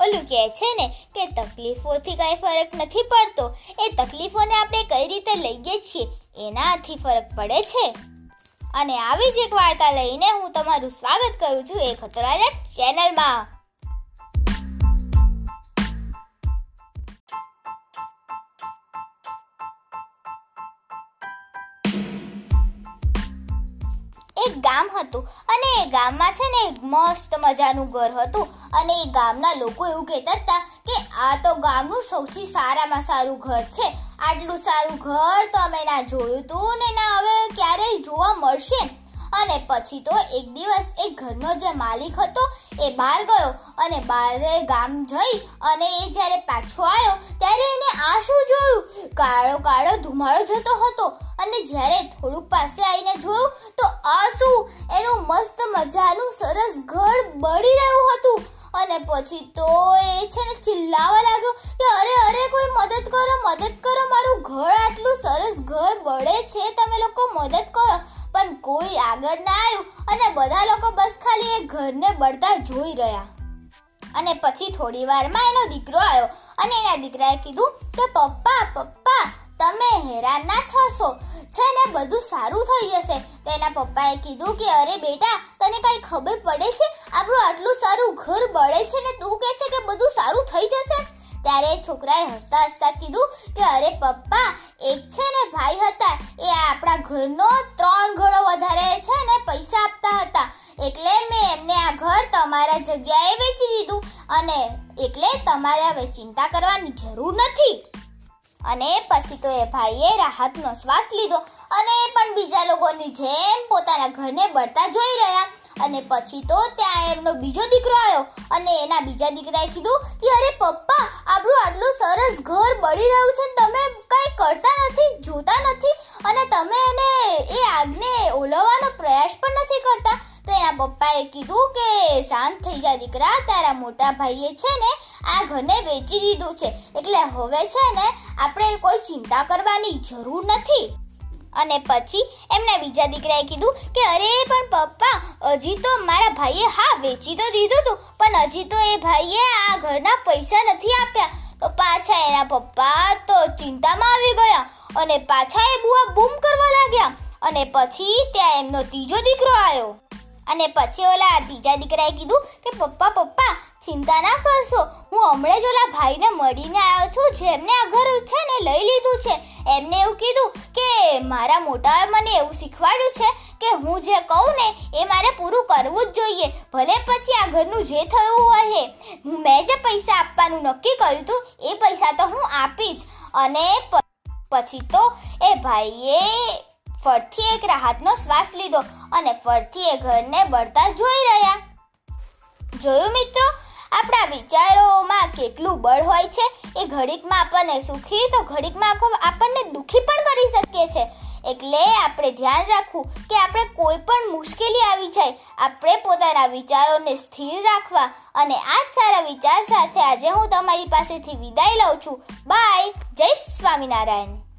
ઓલું કહે છે ને કે તકલીફોથી કાંઈ ફરક નથી પડતો. એ તકલીફોને આપણે કઈ રીતે લઈએ છીએ? એનાથી ફરક પડે છે. અને આવી જ એક વાર્તા લઈને હું તમારું સ્વાગત કરું છું એ રાજા ચેનલમાં. એક ગામ હતું અને એ ગામમાં છે ને મસ્ત મજાનું ઘર હતું અને એ ગામના લોકો એવું કહેતા હતા કે આ તો ગામનું સૌથી સારામાં સારું ઘર છે. આટલું સારું ઘર તો અમે ના જોયું તું ને ના હવે ક્યારેય જોવા મળશે. અને પછી તો એક દિવસ એ ઘરનો જે માલિક હતો, એ બહાર ગયો અને બહાર ગામ જઈ અને એ જ્યારે પાછો આવ્યો, ત્યારે એને આ શું જોયું. કાળો કાળો ધુમાડો જતો હતો અને જ્યારે થોડુંક પાસે આવીને જોયું, તો આ શું એનું મસ્ત મજાનું સરસ ઘર બળી રહ્યું હતું. અને પછી તો એ છે ને ચિલ્લાવા લાગ્યો કે અરે અરે, કોઈ મદદ કરો મદદ કરો, મારું ઘર આટલું સરસ ઘર બળે છે, તમે લોકો મદદ કરો. પણ કોઈ આગળ ના આવ્યું અને બધા લોકો બસ ખાલી એ ઘરને બળતા જોઈ રહ્યા. અને પછી થોડી વારમાં એનો દીકરો આવ્યો અને એના દીકરાએ કીધું કે, પપ્પા પપ્પા, તમે હેરાન ના થશો. છે ને બધું સારું થઈ જશે. તો એના પપ્પાએ કીધું કે, અરે બેટા, તને કઈ ખબર પડે છે? આપણું આટલું સારું ઘર બળે છે ને તું કહે છે કે બધું સારું થઈ જશે? ત્યારે છોકરાએ હસતા હસતા કીધું કે, અરે પપ્પા, એક છે ને ભાઈ હતા. એ આપણા ઘરનો ત્રણ ઘણો વધારે છે ને પૈસા આપતા હતા. એટલે મેં એમને આ ઘર તમારા જગ્યાએ વેચી દીધું. અને એટલે તમારે હવે ચિંતા કરવાની જરૂર નથી. અને પછી તો એ ભાઈએ રાહતનો શ્વાસ લીધો. અને એ પણ બીજા લોકોની જેમ પોતાના ઘરને બળતા જોઈ રહ્યા. અને પછી તો ત્યાં એમનો બીજો દીકરો આવ્યો. અને એના બીજા દીકરાએ કીધું કે, અરે પપ્પા આપણું આટલું સરસ ઘર બળી રહ્યું છે તમે કંઈ કરતા નથી, જોતા નથી અને તમે એને એ આગને ઓલવવાનો પ્રયાસ પણ નથી કરતા. તો એના પપ્પાએ કીધું કે શાંત થઈ જા દીકરા, તારા મોટા ભાઈએ છે ને આ ઘરને વેચી દીધું છે. એટલે હવે છે ને આપણે કોઈ ચિંતા કરવાની જરૂર નથી. અને પછી એમના બીજા દીકરાએ કીધું કે, અરે, પણ પપ્પા, હજી તો મારા ભાઈએ હા વેચી તો દીધું હતું પણ હજી તો એ ભાઈએ આ ઘરના પૈસા નથી આપ્યા. તો પાછા એના પપ્પા તો ચિંતામાં આવી ગયા અને પાછા એ બુઆ બૂમ કરવા લાગ્યા. અને પછી ત્યાં એમનો ત્રીજો દીકરો આવ્યો. અને પછી ઓલા ત્રીજા દીકરાએ કીધું કે, પપ્પા પપ્પા, ચિંતા ના કરશો. હું હમણાં જ ઓલા ભાઈને મળીને આવ્યો છું, જેમને આ ઘર છે ને લઈ લીધું છે. એમને એવું કીધું મારા મોટાએ મને એવું શીખવાડ્યું છે કે હું જે કહું ને એ મારે પૂરું કરવું જ જોઈએ. ભલે પછી આ ઘરનું જે થયું હોય મેં જે પૈસા આપવાનું નક્કી કર્યું હતું, એ પૈસા તો હું આપીશ. અને પછી તો એ ભાઈએ ફરથી એક રાહતનો શ્વાસ લીધો અને ફરથી એ ઘરને બળતા જોઈ રહ્યા. જોયું મિત્રો? આપણા વિચારોમાં કેટલું બળ હોય છે એ ઘડીકમાં આપણને સુખી, તો ઘડીકમાં આપણને દુખી પણ કરી શકીએ છે. એટલે આપણે ધ્યાન રાખવું કે આપણે કોઈ પણ મુશ્કેલી આવી જાય, આપણે પોતાના વિચારોને સ્થિર રાખવા અને આ જ સારા વિચાર સાથે આજે હું તમારી પાસેથી વિદાય લઉં છું. બાય. જય સ્વામિનારાયણ.